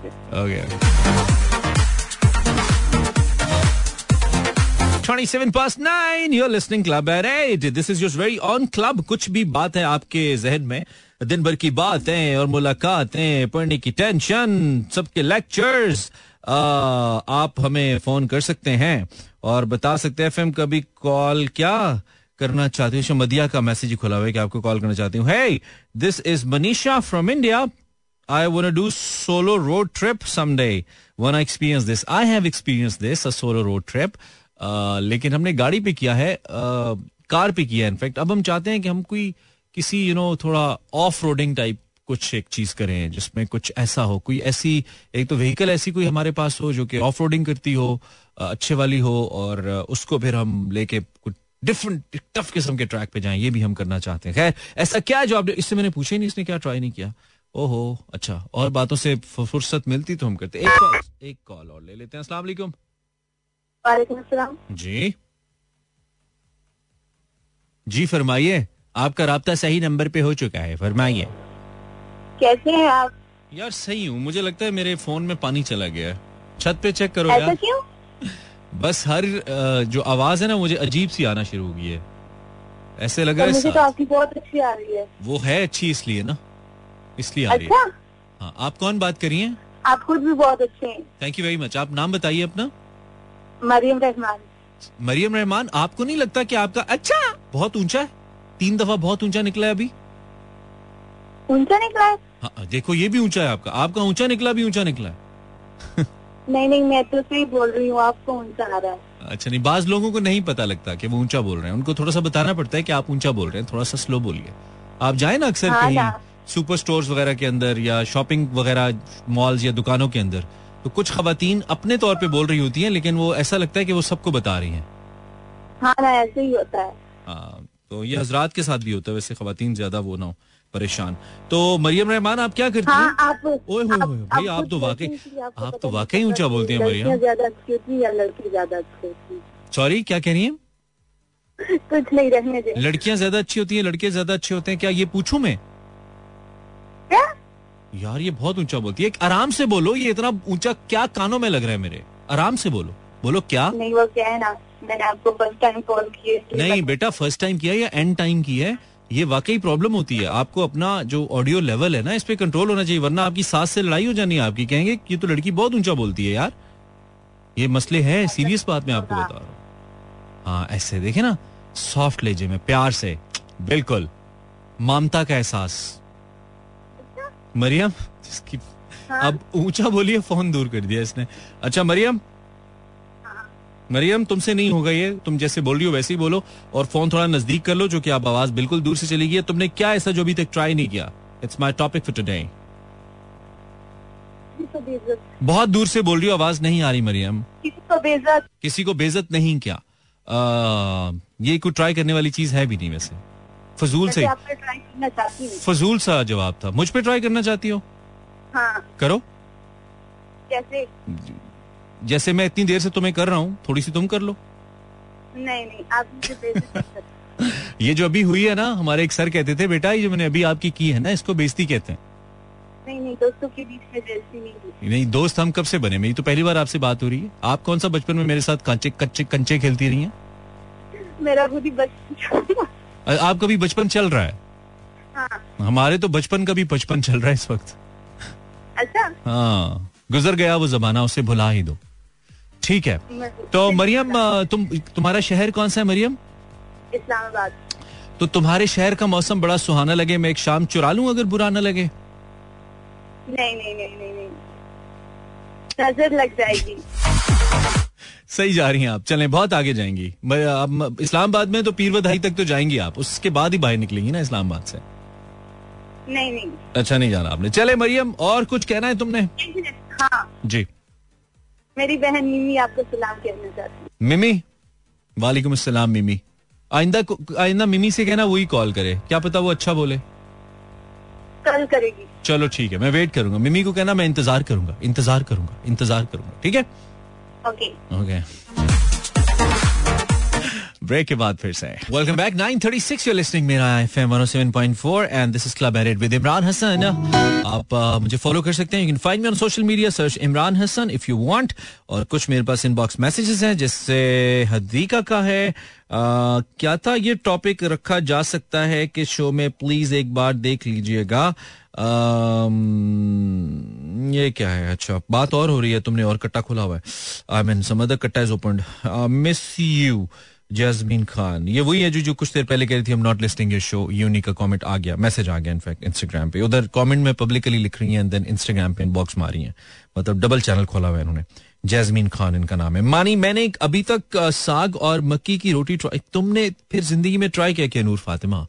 okay 27 past 9 you're listening club at 8 this is just very on club. कुछ भी बात है आपके जहन में, दिन भर की बातें और मुलाकातें, पढ़ने की टेंशन सबके लेक्चर्स आप हमें फ़ोन कर सकते हैं। और बता सकते हैं एफएम कभी कॉल क्या करना चाहती हूँ? मदिया का मैसेज ही खुला हुआ है कि आपको कॉल करना चाहती हूँ। Hey this is Manisha from India I want do solo road trip. When I experience this, I have experienced this a solo road. Uh, लेकिन हमने गाड़ी पे किया है uh, कार पे किया है इनफैक्ट अब हम चाहते हैं कि हम कोई किसी यू you नो know, थोड़ा ऑफ़ रोडिंग टाइप कुछ एक चीज़ करें जिसमें कुछ ऐसा हो कोई ऐसी एक तो व्हीकल ऐसी कोई हमारे पास हो जो कि ऑफ़ करती हो अच्छे वाली हो और उसको फिर हम लेके कुछ डिफरेंट टफ किस्म के ट्रैक पे जाएँ ये भी हम करना चाहते हैं। खैर ऐसा क्या है जो आपने इससे मैंने पूछा ही नहीं इसने क्या ट्राई नहीं किया? ओहो अच्छा और बातों से फुर्सत मिलती तो हम करते। एक कॉल एक कॉल और ले लेते हैं। अस्सलाम वालेकुम। वालेकुम जी। जी फरमाइए आपका राब्ता सही नंबर पे हो चुका है फरमाइए। कैसे हैं आप? यार सही हूँ। मुझे लगता है मेरे फ़ोन में पानी चला गया है। छत पे चेक करो यार। क्यों? बस हर जो आवाज़ है ना मुझे अजीब सी आना शुरू हो गई है। ऐसे लग रहा है मुझे तो आपकी बहुत अच्छी आ रही है। वो है अच्छी इसलिए ना। इसलिए आ रही है। अच्छा? हाँ आप कौन बात करी करिए आप खुद भी बहुत अच्छे हैं। थैंक यू वेरी मच आप नाम बताइए अपना। मरियम रहमान। मरियम रहमान आपको नहीं लगता कि आपका अच्छा! बहुत ऊँचा है। तीन दफ़ा बहुत ऊँचा निकला है अभी। ऊँचा निकला है? हाँ देखो ये भी ऊँचा है आपका। आपका ऊँचा निकला भी ऊँचा निकला है। नहीं नहीं मैं तो सही बोल रही हूँ आपको ऊँचा आ रहा है। अच्छा नहीं बाज लोगों को नहीं पता लगता कि वो ऊँचा बोल रहे हैं। उनको थोड़ा सा बताना पड़ता है कि आप ऊँचा बोल रहे हैं थोड़ा सा स्लो बोलिए। आप जाए ना अक्सर हाँ कहीं सुपर स्टोर्स वगैरह के अंदर या शॉपिंग वगैरह मॉल्स या दुकानों के अंदर तो कुछ खातन अपने तौर पे बोल रही होती हैं लेकिन वो ऐसा लगता है कि वो सबको बता रही हैं। हाँ ना ऐसे ही होता है। हाँ, तो ये हजरात के साथ भी होता है वैसे खातन ज़्यादा वो ना हो। परेशान। तो मरियम रहमान आप क्या करती हाँ हैं? आप ओए होए होए, भाई आप तो वाकई हैं आप तो वाकई ऊँचा कि बोलती हैं मरियम। ज़्यादा अच्छी होती या लड़की ज़्यादा अच्छी होती सॉरी क्या कह रही हैं? कुछ नहीं रहने दे। लड़कियाँ ज़्यादा अच्छी होती हैं लड़के ज़्यादा अच्छे होते हैं क्या ये पूछूँ मैं? क्या? यार ये बहुत ऊँचा बोलती है। आराम से बोलो ये इतना ऊँचा क्या कानों में लग रहा है मेरे? आराम से बोलो। बोलो क्या? नहीं वो क्या है ना मैंने आपको फ़र्स्ट टाइम कॉल किए नहीं बेटा फ़र्स्ट टाइम किया या एंड टाइम किया है? ये वाकई प्रॉब्लम होती है। आपको अपना जो ऑडियो लेवल है ना इस पे कंट्रोल होना चाहिए वरना आपकी सास से लड़ाई हो जानी है आपकी। कहेंगे कि ये तो लड़की बहुत ऊँचा बोलती है यार। ये मसले हैं सीरियस बात मैं आपको बता। रहा हूँ। हाँ ऐसे देखे ना सॉफ्ट लेजे में प्यार से। बिल्कुल। ममता का एहसास। मरियम जिसकी हाँ। अब ऊँचा बोलिए फ़ोन दूर कर दिया इसने। अच्छा मरियम मरियम तुमसे नहीं होगा ये तुम जैसे बोल रही हो वैसे ही बोलो और फ़ोन थोड़ा नज़दीक कर लो जो कि आप आवाज़ बिल्कुल दूर से चली गई है। तुमने क्या ऐसा जो अभी तक ट्राई नहीं किया? It's my topic for today बहुत दूर से बोल रही हो आवाज़ नहीं आ रही मरियम। किसी को बेजत किसी को बेइज्जत नहीं क्या? आ, ये कोई ट्राई करने वाली चीज़ है भी नहीं वैसे। फजूल से फजूल सा जवाब था। मुझ पे ट्राई करना चाहती हो? हाँ। करो। कैसे? जैसे मैं इतनी देर से तुम्हें कर रहा हूँ थोड़ी सी तुम कर लो। नहीं नहीं आप ये जो अभी हुई है ना हमारे एक सर कहते थे बेटा ये जो मैंने अभी आपकी की है ना इसको बेइज्जती कहते हैं। नहीं नहीं दोस्तों के बीच में बेइज्जती नहीं नहीं दोस्त हम कब से बने? मेरी तो पहली बार आपसे बात हो रही है। आप कौन सा बचपन में मेरे साथ कंचे कच्चे कंचे खेलती रही हैं? मेरा खुद ही बचपन आपका भी बचपन चल रहा है? हाँ। हमारे तो बचपन का भी बचपन चल रहा है इस वक्त। अच्छा। हाँ। गुजर गया वो जमाना उसे भुला ही दो। ठीक है। तो मरियम तुम तुम्हारा शहर कौन सा है मरियम? इस्लामाबाद। तो तुम्हारे शहर का मौसम बड़ा सुहाना लगे मैं एक शाम चुरा लूँ अगर बुरा ना लगे? नहीं नहीं नहीं नहीं नहीं। नज़र लग जाएगी। सही जा रही हैं आप। चलें बहुत आगे जाएँगी। मैं अब इस्लामाबाद में तो पीर बधाई तक तो जाएँगी आप। उसके बाद ही बाहर निकलेंगी ना इस्लामाबाद से। नहीं नहीं। अच्छा नहीं जाना आपने। चले मरियम और कुछ कहना है तुमने? हाँ। जी। मेरी बहन मिमी आपको सलाम कहना चाहती है। मिमी? वालेकुम अस्सलाम मिमी। आइंदा आइंदा मिमी से कहना वही कॉल करे। क्या पता वो अच्छा बोले? कल करेगी। चलो ठीक है मैं वेट करूँगा। मिमी को कहना मैं इंतज़ार करूँगा इंतज़ार करूँगा इंतज़ार करूँगा ठीक है? ओके। ओके। ब्रेक के बाद फिर से। वेलकम बैक 936 you're listening मेरा FM 107.4 and this is club edit with Imran Hasan आप uh, मुझे फॉलो कर सकते हैं। You can find me on social media search Imran Hasan if you want और कुछ मेरे पास इनबॉक्स मैसेजेस हैं जिससे हदीका का है। Uh, क्या था ये टॉपिक रखा जा सकता है कि शो में प्लीज़ एक बार देख लीजिएगा। Um, ये क्या है? अच्छा बात और हो रही है तुमने और कट्टा खोला हुआ है। आई मीन सम अदर कट्टा is open miss you Jasmine Khan ये वही है जो जो कुछ देर पहले कह रही थी हम नॉट लिस्टिंग योर शो यूनी का कमेंट आ गया। मैसेज आ गया इनफैक्ट इंस्टाग्राम पे। उधर कमेंट में पब्लिकली लिख रही हैं देन इंस्टाग्राम पे इनबॉक्स मारी हैं। मतलब डबल चैनल खोला हुआ है इन्होंने। जैस्मीन खान इनका नाम है। मानी, मैंने अभी तक साग और मक्की की रोटी ट्राई तुमने फिर ज़िंदगी में ट्राई क्या, किया नूर फातिमा?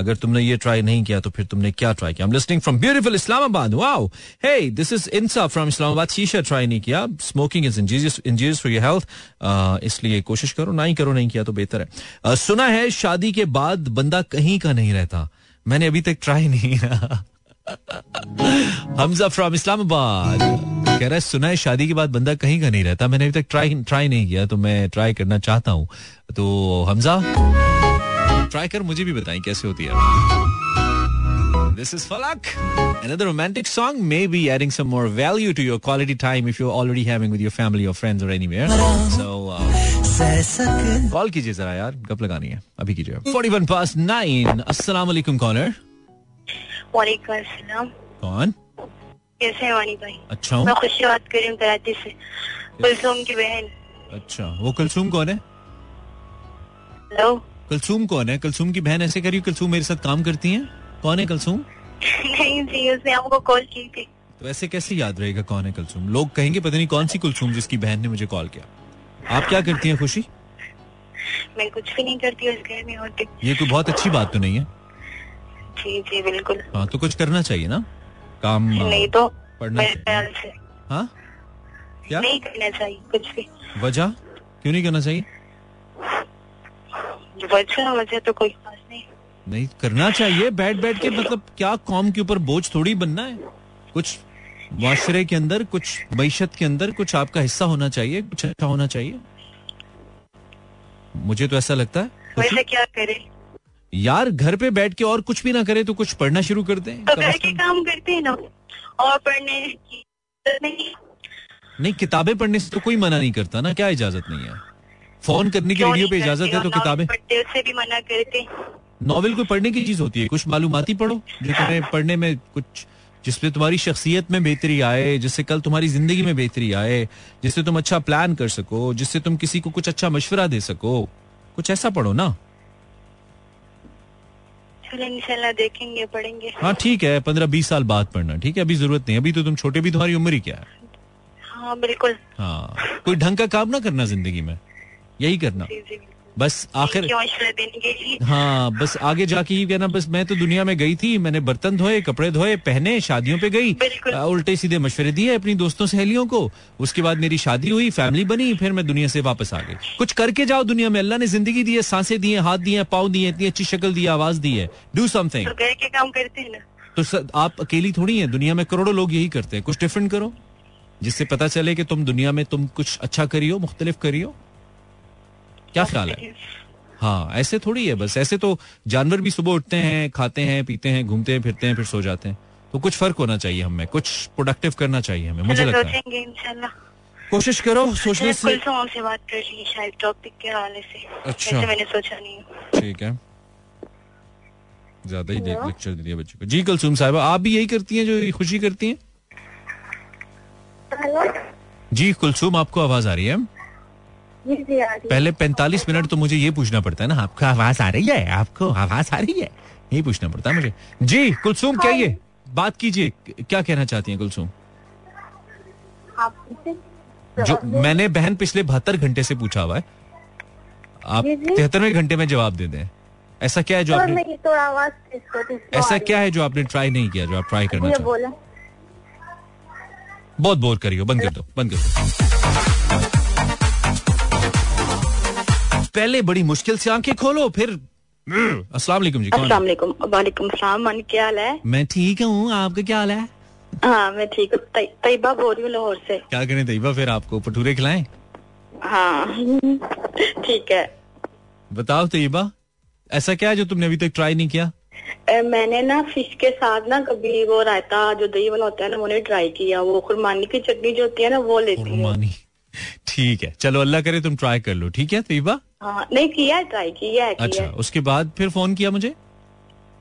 अगर तुमने ये ट्राई नहीं किया तो फिर तुमने क्या ट्राई किया? Listening from beautiful Islamabad wow hey this is Insha from Islamabad शीशा ट्राई नहीं किया. Smoking is injurious injurious for your health इसलिए कोशिश करो ना ही करो नहीं किया तो बेहतर है। अ, सुना है शादी के बाद बंदा कहीं का नहीं रहता। मैंने अभी तक ट्राई नहीं किया। हमजा फ्रॉम इस्लामाबाद कह रहा है सुना है शादी के बाद बंदा कहीं का नहीं रहता। मैंने अभी तक ट्राई ट्राई नहीं किया तो मैं ट्राई करना चाहता हूँ। तो हमजा ट्राई कर मुझे भी बताएँ कैसे होती है This is Falak. Another romantic song, maybe adding some more value to your quality time if you're already having with your family or friends or anywhere. So, uh, call कीजिए जरा यार गप लगानी है अभी कीजिए 41 past 9 अस्सलाम वालेकुम कॉलर वालेकुम अस्सलाम कौन कैसे हैं वानी भाई अच्छा हूँ मैं खुशी बात कर रही हूँ कराची से कुलसुम की बहन अच्छा वो कुलसूम कौन है हेलो कुलसूम कौन है? कुलसूम की बहन ऐसे करी कुलसूम मेरे साथ काम करती है? कौन है कुलसूम? नहीं जी उसने हमको कॉल की थी। तो ऐसे कैसे याद रहेगा कौन है कुलसूम? लोग कहेंगे पता नहीं कौन सी कुलसूम जिसकी बहन ने मुझे कॉल किया। आप क्या करती हैं खुशी? मैं कुछ भी नहीं करती उस घर में होती। ये कोई बहुत अच्छी बात तो नहीं है? जी जी बिल्कुल। हाँ तो कुछ करना चाहिए ना? काम नहीं तो पढ़ना हाँ? क्या? नहीं करना चाहिए कुछ भी। वजह? क्यों नहीं करना चाहिए? वजह वजह तो कोई नहीं। नहीं करना चाहिए। बैठ बैठ के मतलब क्या कौम के ऊपर बोझ थोड़ी बनना है? कुछ माशरे के अंदर कुछ मीशत के अंदर कुछ आपका हिस्सा होना चाहिए कुछ अच्छा होना चाहिए? मुझे तो ऐसा लगता है। वैसे क्या करे? यार घर पे बैठ के और कुछ भी ना करे तो कुछ पढ़ना शुरू कर दें। तो घर के काम। करते हैं ना। और पढ़ने की नहीं। नहीं किताबें पढ़ने से तो कोई मना नहीं करता ना। क्या इजाज़त नहीं है? फ़ोन करने की रेडियो पे इजाज़त है तो किताबें उससे भी मना करते नॉवेल कोई पढ़ने की चीज़ होती है? कुछ मालूमाती पढ़ो जो तुम्हें पढ़ने में कुछ जिसपे तुम्हारी शख्सियत में बेहतरी आए जिससे कल तुम्हारी ज़िंदगी में बेहतरी आए जिससे तुम अच्छा प्लान कर सको जिससे तुम किसी को कुछ अच्छा मशवरा दे सको। कुछ ऐसा पढ़ो ना। देखेंगे पढ़ेंगे। हाँ ठीक है पंद्रह बीस साल बाद पढ़ना ठीक है? अभी ज़रूरत नहीं अभी तो तुम छोटे भी तुम्हारी उम्र ही क्या है? हाँ बिल्कुल। हाँ कोई ढंग का काम ना करना ज़िंदगी में। यही करना। बस आखिर हाँ बस आगे जाके ही कहना बस मैं तो दुनिया में गई थी मैंने बर्तन धोए कपड़े धोए पहने शादियों पे गई उल्टे सीधे मशवरे दिए अपनी दोस्तों सहेलियों को। उसके बाद मेरी शादी हुई फैमिली बनी फिर मैं दुनिया से वापस आ गई। कुछ करके जाओ दुनिया में अल्लाह ने ज़िंदगी दी है साँसें दी है हाथ दिए पाँव दिए इतनी अच्छी शक्ल दी आवाज़ दी है। डू समथिंग तो तो आप अकेली थोड़ी है दुनिया में करोड़ों लोग यही करते हैं। कुछ डिफरेंट करो जिससे पता चले कि तुम दुनिया में तुम कुछ अच्छा करियो मुख्तलिफ़ करियो। क्या ख्याल है? हाँ ऐसे थोड़ी है बस। ऐसे तो जानवर भी सुबह उठते हैं खाते हैं पीते हैं घूमते हैं फिरते हैं फिर सो जाते हैं। तो कुछ फ़र्क होना चाहिए हमें कुछ प्रोडक्टिव करना चाहिए हमें मुझे लगता है। कोशिश करो सोचने से से बात कर रही शायद टॉपिक के हवाले से। अच्छा। मैंने सोचा नहीं ठीक है। ज़्यादा ही देख लेक्चर दे दिया बच्चों को। जी कलसूम साहिबा आप भी यही करती हैं जो खुशी करती हैं? हेलो? जी कुलसुम आपको आवाज़ आ रही है। पहले 45 मिनट तो मुझे ये पूछना पड़ता है ना आपको आवाज़ आ रही है? आपको आवाज़ आ रही है? यही पूछना पड़ता है मुझे। जी कुलसुम कहिए बात कीजिए क्या कहना चाहती हैं कुलसुम? जो मैंने बहन पिछले बहत्तर घंटे से पूछा हुआ है। आप। तिहत्तरवें घंटे में जवाब दे दें। ऐसा क्या है जो आपने मेरी थोड़ा आवाज़ तेज कर दो, इसको आ ऐसा क्या है? जो आपने ट्राई नहीं किया जो आप ट्राई करना। ये चाहते बहुत बोर करियो बंद कर दो बंद कर दो। पहले बड़ी मुश्किल से आँखें खोलो फिर अस्सलाम वालेकुम जी अस्सलाम वालेकुम। वालेकुम सलाम मन क्या हाल है? मैं ठीक हूँ आपका क्या हाल है? हाँ मैं ठीक हूँ। तैयबा बोल रही हूँ लाहौर से। क्या करें तैयबा फिर आपको भटूरे खिलाएँ? हाँ ठीक है। बताओ तैयबा ऐसा क्या है जो तुमने अभी तक ट्राई नहीं किया? अ, मैंने ना फ़िश के साथ ना कभी वो रायता जो दही वाला होता है ना वो नहीं ट्राई किया। वो खुरमानी की चटनी जो होती है ना वो लेती हूँ। ठीक है। चलो अल्लाह करे तुम ट्राई कर लो। ठीक है तैयबा हाँ नहीं किया है ट्राई किया है किया अच्छा है। उसके बाद फिर फ़ोन किया मुझे?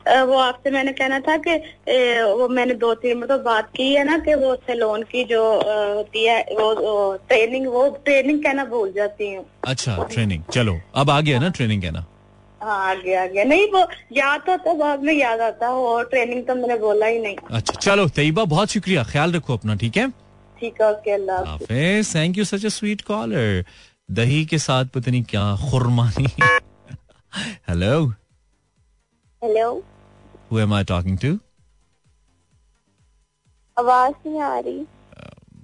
वो आपसे मैंने कहना था कि वो मैंने दो तीन मतलब बात की है ना कि वो सैलून की जो होती है वो, वो ट्रेनिंग वो ट्रेनिंग कहना भूल जाती हूँ। अच्छा ट्रेनिंग चलो अब आ गया ना ट्रेनिंग कहना? हाँ आ गया आ गया। नहीं वो याद तो था बाद में याद आता वो ट्रेनिंग तो मैंने बोला ही नहीं। अच्छा चलो तैयबा बहुत शुक्रिया। ख्याल रखो अपना ठीक है? ठीक है हाफिज। Thank you such a sweet caller दही के साथ पता नहीं क्या खुरमानी। Hello hello who am I talking to आवाज़ नहीं आ रही।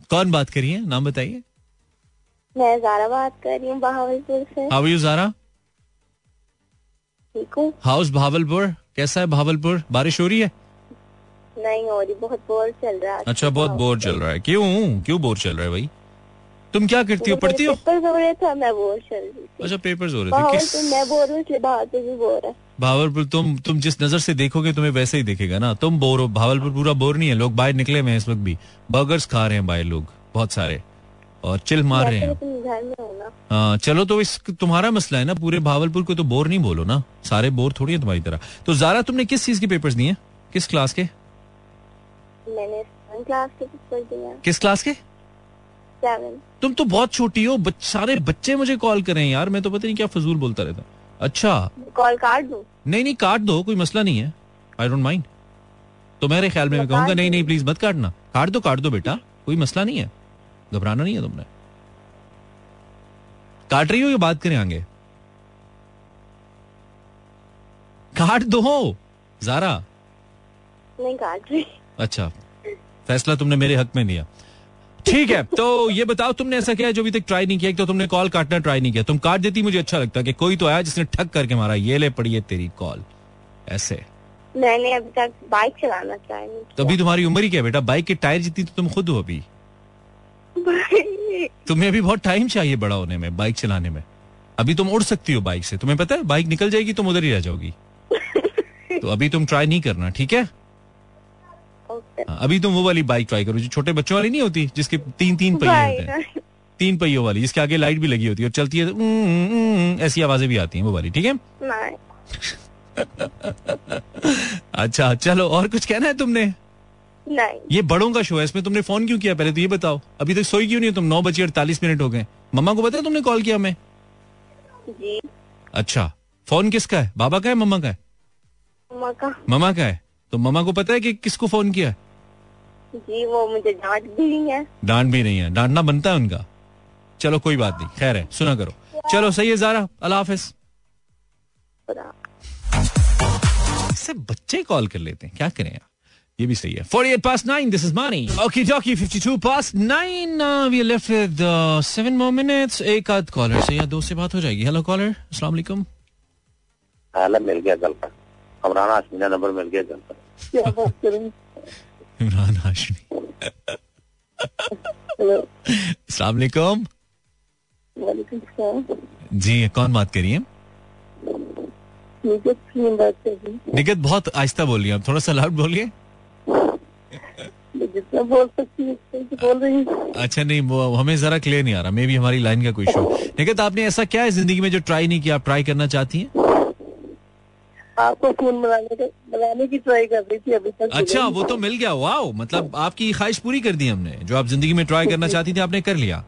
कौन बात कर रही है? नाम बताइए। मैं जारा बात कर रही हूँ बहावलपुर से। How you Zara? ठीक हूँ। हाउस भावलपुर कैसा है भावलपुर बारिश हो रही है? नहीं हो रही बहुत बोर चल रहा है। अच्छा बहुत बोर चल रहा है। क्यों? क्यों बोर चल रहा है भाई? तुम क्या करती हो? पढ़ती हो? पेपर हो रहे थे मैं बोर चल रही थी। अच्छा पेपर्स हो रहे थे। किस मैं बोर हूँ इसलिए बहावलपुर भी बोर है। भावलपुर तुम तुम जिस नज़र से देखोगे तुम्हें वैसे ही दिखेगा ना। तुम बोर हो। भावलपुर पूरा बोर नहीं है। लोग बाहर निकले हुए हैं इस वक्त भी। बर्गर्स खा रहे हैं बाहर लोग बहुत सारे। और चिल मार रहे हैं। हो हाँ चलो तो इस तुम्हारा मसला है ना। पूरे भावलपुर को तो बोर नहीं बोलो ना। सारे बोर थोड़ी है तुम्हारी तरह। तो जारा तुमने किस चीज़ के पेपर्स दिए किस क्लास के? मैंने क्लास के पेपर दिया किस क्लास के? सेवन तुम तो बहुत छोटी हो बच, सारे बच्चे मुझे कॉल करें यार मैं तो पता नहीं क्या फजूल बोलता रहता। अच्छा। कॉल काट दूँ। नहीं नहीं काट दो कोई मसला नहीं है। आई डोंट माइंड तो मेरे ख्याल में मैं कहूँगा नहीं नहीं प्लीज़ मत काटना। काट दो काट दो बेटा कोई मसला नहीं है। घबराना नहीं है तुमने। काट रही हो या बात करें आगे? काट दो। जारा। नहीं काट रही। अच्छा। फैसला तुमने मेरे हक में लिया। ठीक है तो ये बताओ तुमने ऐसा किया जो अभी तक ट्राई नहीं किया? एक तो तुमने कॉल काटना ट्राई नहीं किया। तुम काट देती मुझे अच्छा लगता कि कोई तो आया जिसने ठक करके मारा। ये ले पड़ी है तेरी कॉल ऐसे। मैंने अभी तक बाइक चलाना ट्राई नहीं तो अभी तुम्हारी उम्र ही क्या बेटा? बाइक के टायर जितनी तो तुम खुद हो अभी। तुम्हें अभी बहुत टाइम चाहिए बड़ा होने में बाइक चलाने में। अभी तुम उड़ सकती हो बाइक से। तुम्हें पता है बाइक निकल जाएगी तुम उधर ही रह जाओगी। तो अभी तुम ट्राई नहीं करना ठीक हाँ, अभी तुम वो वाली बाइक ट्राई करो जो छोटे बच्चों वाली नहीं होती जिसके तीन तीन पहिए होते हैं। तीन पहियों वाली जिसके आगे लाइट भी लगी होती है और चलती है ऐसी आवाज़ें भी आती हैं वो वाली ठीक है? अच्छा चलो और कुछ कहना है तुमने? नहीं। ये बड़ों का शो है इसमें तुमने फ़ोन क्यों किया पहले तो ये बताओ। अभी तक सोई क्यों नहीं हो तुम? नौ बजे अड़तालीस मिनट हो गए। मम्मा को बताया तुमने कॉल किया हमें? जी। अच्छा फ़ोन किसका है? बाबा का है मम्मा का है? मम्मा का। मम्मा का है? तो मम्मा को पता है कि किसको फ़ोन किया है? जी वो मुझे डांट भी रही है। डांट भी नहीं है। डांटना बनता है उनका। चलो कोई बात नहीं। खैर है सुना करो। चलो सही है जारा। अल्लाह हाफिज। बच्चे कॉल कर लेते हैं। क्या करें यार? ये भी सही है। 48 past 9 this is money. Okay dokie 52 past 9 uh, we are left with uh, 7 more minutes. एक आध कॉलर से या दो से बात हो जाएगी। हेलो कॉलर अस्सलाम वालेकुम हाल मिल गया इमरान हाशमी का नंबर मिल गया का क्या बात करें इमरान हाशमी। हेलो। अस्सलाम वालेकुम। वालेकुम सलाम। जी कौन बात करिए निगत बहुत आहिस्ता बोलिए आप थोड़ा सा लाउड बोलिए। जितना बोल सकती उतना बोल रही अच्छा नहीं वो हमें जरा क्लियर नहीं आ रहा मे भी हमारी लाइन का कोई शो निगत आपने ऐसा क्या है ज़िंदगी में जो ट्राई नहीं किया आप ट्राई करना चाहती हैं? आपको फ़ोन बनाने का बनाने की ट्राई कर रही थी अभी तक अच्छा वो तो मिल गया। वाओ मतलब आपकी ख्वाहिश पूरी कर दी हमने जो आप ज़िंदगी में ट्राई करना चाहती थी आपने कर लिया।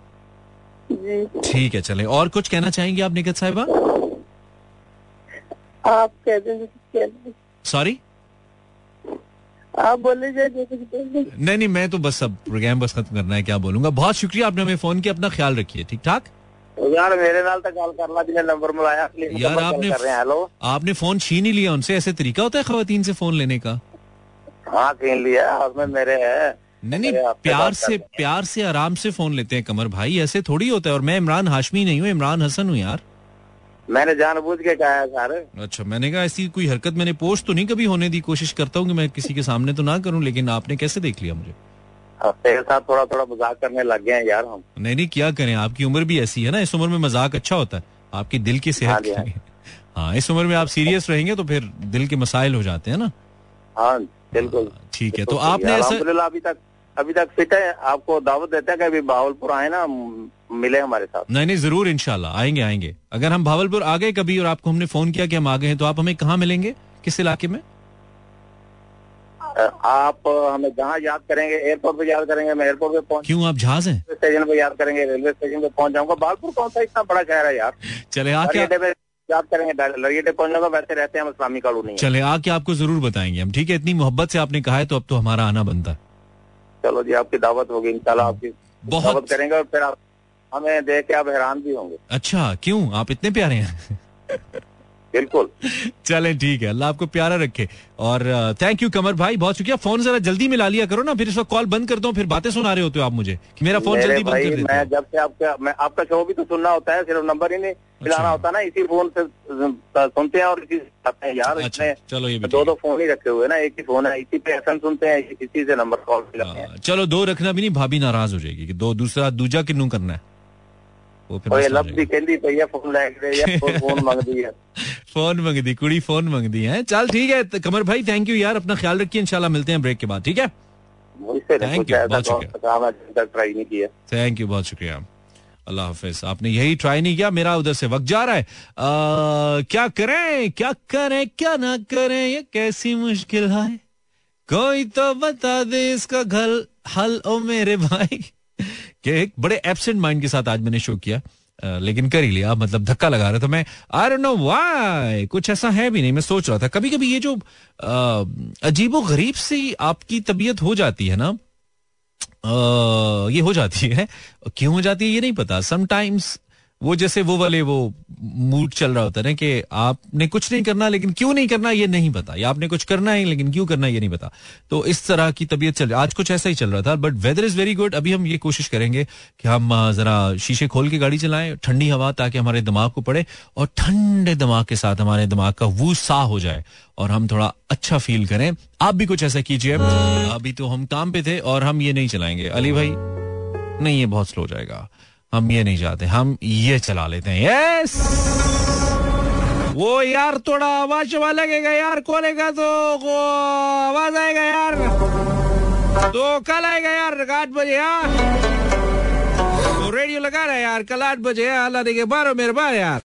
जी। ठीक है चले। और कुछ कहना चाहेंगे आप निकत साहिबा? आप कहते हैं जैसे कहते हैं। सॉरी आप बोले। नहीं नहीं मैं तो बस अब प्रोग्राम बस खत्म करना है क्या बोलूँगा? बहुत शुक्रिया आपने हमें फ़ोन किया अपना ख्याल रखिए ठीक ठाक यार मेरे नाल तो गल कर ला जिन्हें नंबर मिलाया यार, आपने- कर रहे हैं हेलो आपने फ़ोन छीन ही लिया उनसे? ऐसे तरीका होता है खातन से फ़ोन लेने का? हाँ छीन लिया उसमें मेरे है। नहीं नहीं प्यार से प्यार से आराम से फ़ोन लेते हैं कमर भाई ऐसे थोड़ी होता है। और मैं इमरान हाशमी नहीं हूँ इमरान हसन हूँ यार। मैंने जानबूझ के कहा है सर। अच्छा मैंने कहा ऐसी कोई हरकत मैंने पोस्ट तो नहीं कभी होने दी कोशिश करता हूँ कि मैं किसी के सामने तो ना करूँ लेकिन आपने कैसे देख लिया मुझे? तेरे साथ थोड़ा थोड़ा मज़ाक करने लग गए हैं यार हम। नहीं नहीं क्या करें? आपकी उम्र भी ऐसी है ना इस उम्र में मज़ाक अच्छा होता है। आपकी दिल की हाँ सेहत जी, हाँ। हाँ इस उम्र में आप सीरियस रहेंगे तो फिर दिल के मसाइल हो जाते हैं ना? हाँ बिल्कुल। ठीक है तो आपने ऐसा अभी तक अभी तक फिट है। आपको दावत देते हैं कि अभी भावलपुर आए ना मिले हमारे साथ। नहीं नहीं ज़रूर इनशाला आएँगे आएँगे। अगर हम भावलपुर आ गए कभी और आपको हमने फ़ोन किया कि हम आ गए हैं तो आप हमें कहाँ मिलेंगे? किस इलाके में? आप हमें जहाँ याद करेंगे एयरपोर्ट पे याद करेंगे मैं एयरपोर्ट पे पहुँच क्यों आप जहाज़ हैं स्टेशन पे याद करेंगे रेलवे स्टेशन पे पहुँच जाऊँगा। बालपुर कौन सा इतना बड़ा शहर है यार? चले आके याद करेंगे लरियटे पहुँच जाऊँगा वैसे रहते हैं हम इस्लामी कॉलोनी चले आके आपको ज़रूर बताएँगे। हम ठीक है इतनी मोहब्बत से आपने कहा है तो अब तो हमारा आना बनता। है चलो जी आपकी दावत होगी इंशाल्लाह आपकी बहुत दावत करेंगे और फिर आप हमें देख के आप हैरान भी होंगे। अच्छा क्यों? आप इतने प्यारे हैं। बिल्कुल। चले ठीक है। अल्लाह आपको प्यारा रखे। और थैंक यू कमर भाई बहुत शुक्रिया। फ़ोन जरा जल्दी मिला लिया करो ना फिर इस वक्त कॉल बंद करता हूँ फिर बातें सुना रहे होते हो आप मुझे कि मेरा फ़ोन जल्दी बंद कर देते मैं जब से आपका मैं आपका शो भी तो सुनना होता है सिर्फ़ नंबर ही नहीं मिलाना अच्छा। होता ना इसी फ़ोन से सुनते हैं और इसी हैं। यार अच्छा चलो ये दो दो फ़ोन ही रखे हुए ना एक ही फ़ोन है इसी पे एफएम सुनते हैं इसी से नंबर कॉल है। चलो दो रखना भी नहीं भाभी नाराज़ हो जाएगी कि दो दूसरा दूजा किन्नू करना है? ये जाएगा। भी कहती पई है फ़ोन लैके फ़ोन फ़ोन मंगदी है फ़ोन मंगदी कुड़ी फ़ोन मंगदी है चल ठीक है तो कमर भाई थैंक यू यार अपना ख्याल रखिए इंशाल्लाह मिलते हैं ब्रेक के बाद ठीक है you, ऐसा बहुत शुक्रिया। थैंक यू बहुत शुक्रिया अल्लाह हाफिज आपने यही ट्राई नहीं किया मेरा उधर से वक्त जा रहा है आ, क्या करें क्या करें क्या ना करें ये कैसी मुश्किल है कोई तो बता दे इसका घल हल ओ मेरे भाई कि एक बड़े एबसेंट माइंड के साथ आज मैंने शो किया लेकिन कर ही लिया मतलब धक्का लगा रहा था मैं। आई डोंट नो व्हाई कुछ ऐसा है भी नहीं मैं सोच रहा था। कभी कभी ये जो अजीबो गरीब सी आपकी तबीयत हो जाती है ना आ, ये हो जाती है। क्यों हो जाती है ये नहीं पता। समटाइम्स वो जैसे वो वाले वो मूड चल रहा होता है ना कि आपने कुछ नहीं करना, लेकिन क्यों नहीं करना ये नहीं पता। या आपने कुछ करना है, लेकिन क्यों करना ये नहीं पता। तो इस तरह की तबीयत चल आज कुछ ऐसा ही चल रहा था but weather is very good अभी हम ये कोशिश करेंगे कि हम जरा शीशे खोल के गाड़ी चलाएँ, ठंडी हवा ताकि हमारे दिमाग को पड़े और ठंडे दिमाग के साथ हमारे दिमाग का वो सा हो जाए और हम थोड़ा अच्छा फील करें। आप भी कुछ ऐसा कीजिए। अभी तो हम काम पे थे और हम ये नहीं चलाएँगे। अली भाई, नहीं, ये बहुत स्लो जाएगा। हम ये नहीं चाहते हम ये चला लेते हैं। यस वो यार थोड़ा आवाज़ लगेगा यार खोलेगा तो? आवाज़ आएगा यार। तो कल आएगा यार आठ बजे यार तो रेडियो लगा रहा है यार कल आठ बजे हाँ, अल्लाह देखे बारो बार यार।